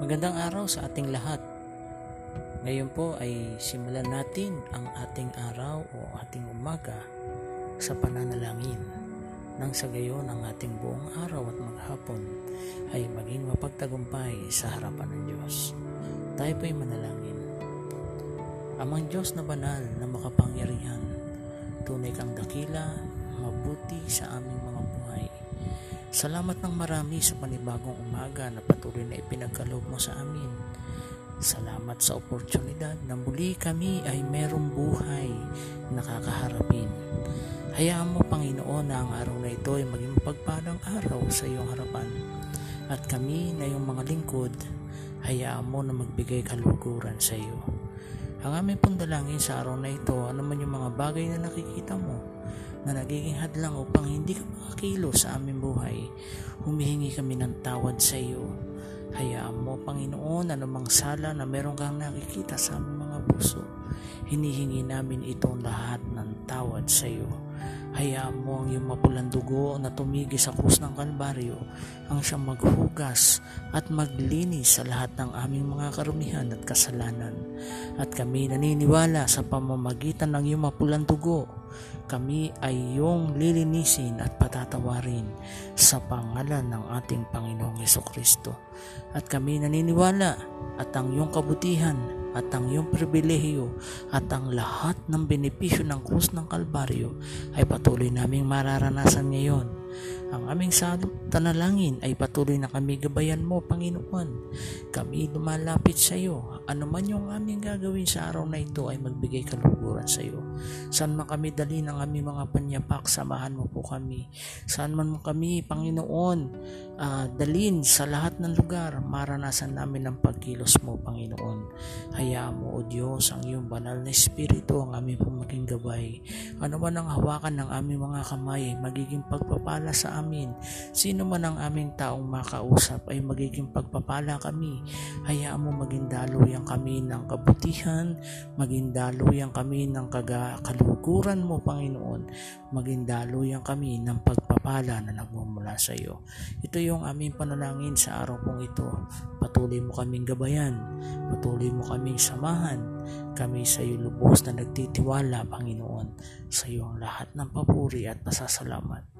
Magandang araw sa ating lahat. Ngayon po ay simulan natin ang ating araw o ating umaga sa pananalangin. Nang sa gayon ang ating buong araw at maghapon ay maging mapagtagumpay sa harapan ng Diyos. Tayo po'y manalangin. Amang Diyos na banal na makapangyarihan, tunay kang dakila, mabuti sa aming. Salamat ng marami sa panibagong umaga na patuloy na ipinagkaloob mo sa amin. Salamat sa oportunidad na muli kami ay merong buhay na kakaharapin. Hayaan mo Panginoon na ang araw na ito ay maging pagpalang araw sa iyong harapan. At kami na iyong mga lingkod, hayaan mo na magbigay kaluguran sa iyo. Ang aming pong dalangin sa araw na ito, ano man yung mga bagay na nakikita mo, na nagiging hadlang upang hindi ka makakilo sa aming buhay, humihingi kami ng tawad sa iyo. Hayaan mo, Panginoon, anumang sala na meron kang nakikita sa aming mga puso, hinihingi namin itong lahat ng tawad sa iyo. Hayaan mo ang iyong mapulang dugo na tumigi sa krus ng Kalbaryo ang siyang maghugas at maglinis sa lahat ng aming mga karumihan at kasalanan. At kami naniniwala sa pamamagitan ng iyong mapulang dugo, kami ay iyong lilinisin at patatawarin sa pangalan ng ating Panginoong Yeso Kristo. At kami naniniwala at ang iyong kabutihan at ang iyong pribilehiyo at ang lahat ng benepisyo ng krus ng Kalbaryo ay patuloy naming mararanasan ngayon. Ang aming tanalangin ay patuloy na kami gabayan mo, Panginoon. Kami lumalapit sa iyo. Ano man yung aming gagawin sa araw na ito ay magbigay kaluguran sa iyo. Saan man kami dali ng aming mga panyapak, samahan mo po kami. Saan man mo kami, Panginoon, uh, dalin sa lahat ng lugar, maranasan namin ang pagkilos mo, Panginoon. Hayaan mo, O Diyos, ang iyong banal na Espiritu, ang aming pumaging gabay. Ano man ang hawakan ng aming mga kamay, magiging pagpapala sa amin. Sino man ang aming taong makausap ay magiging pagpapala kami. Hayaan mo maging daluyan kami ng kabutihan, maging daluyan kami ng kaluguran mo, Panginoon. Maging daluyan kami ng pagpapala na nagmumula sa iyo. Ito yung aming panalangin sa araw pong ito. Patuloy mo kaming gabayan, patuloy mo kaming samahan, kami sa iyo lubos na nagtitiwala, Panginoon, sa iyo ang lahat ng papuri at pasasalamat.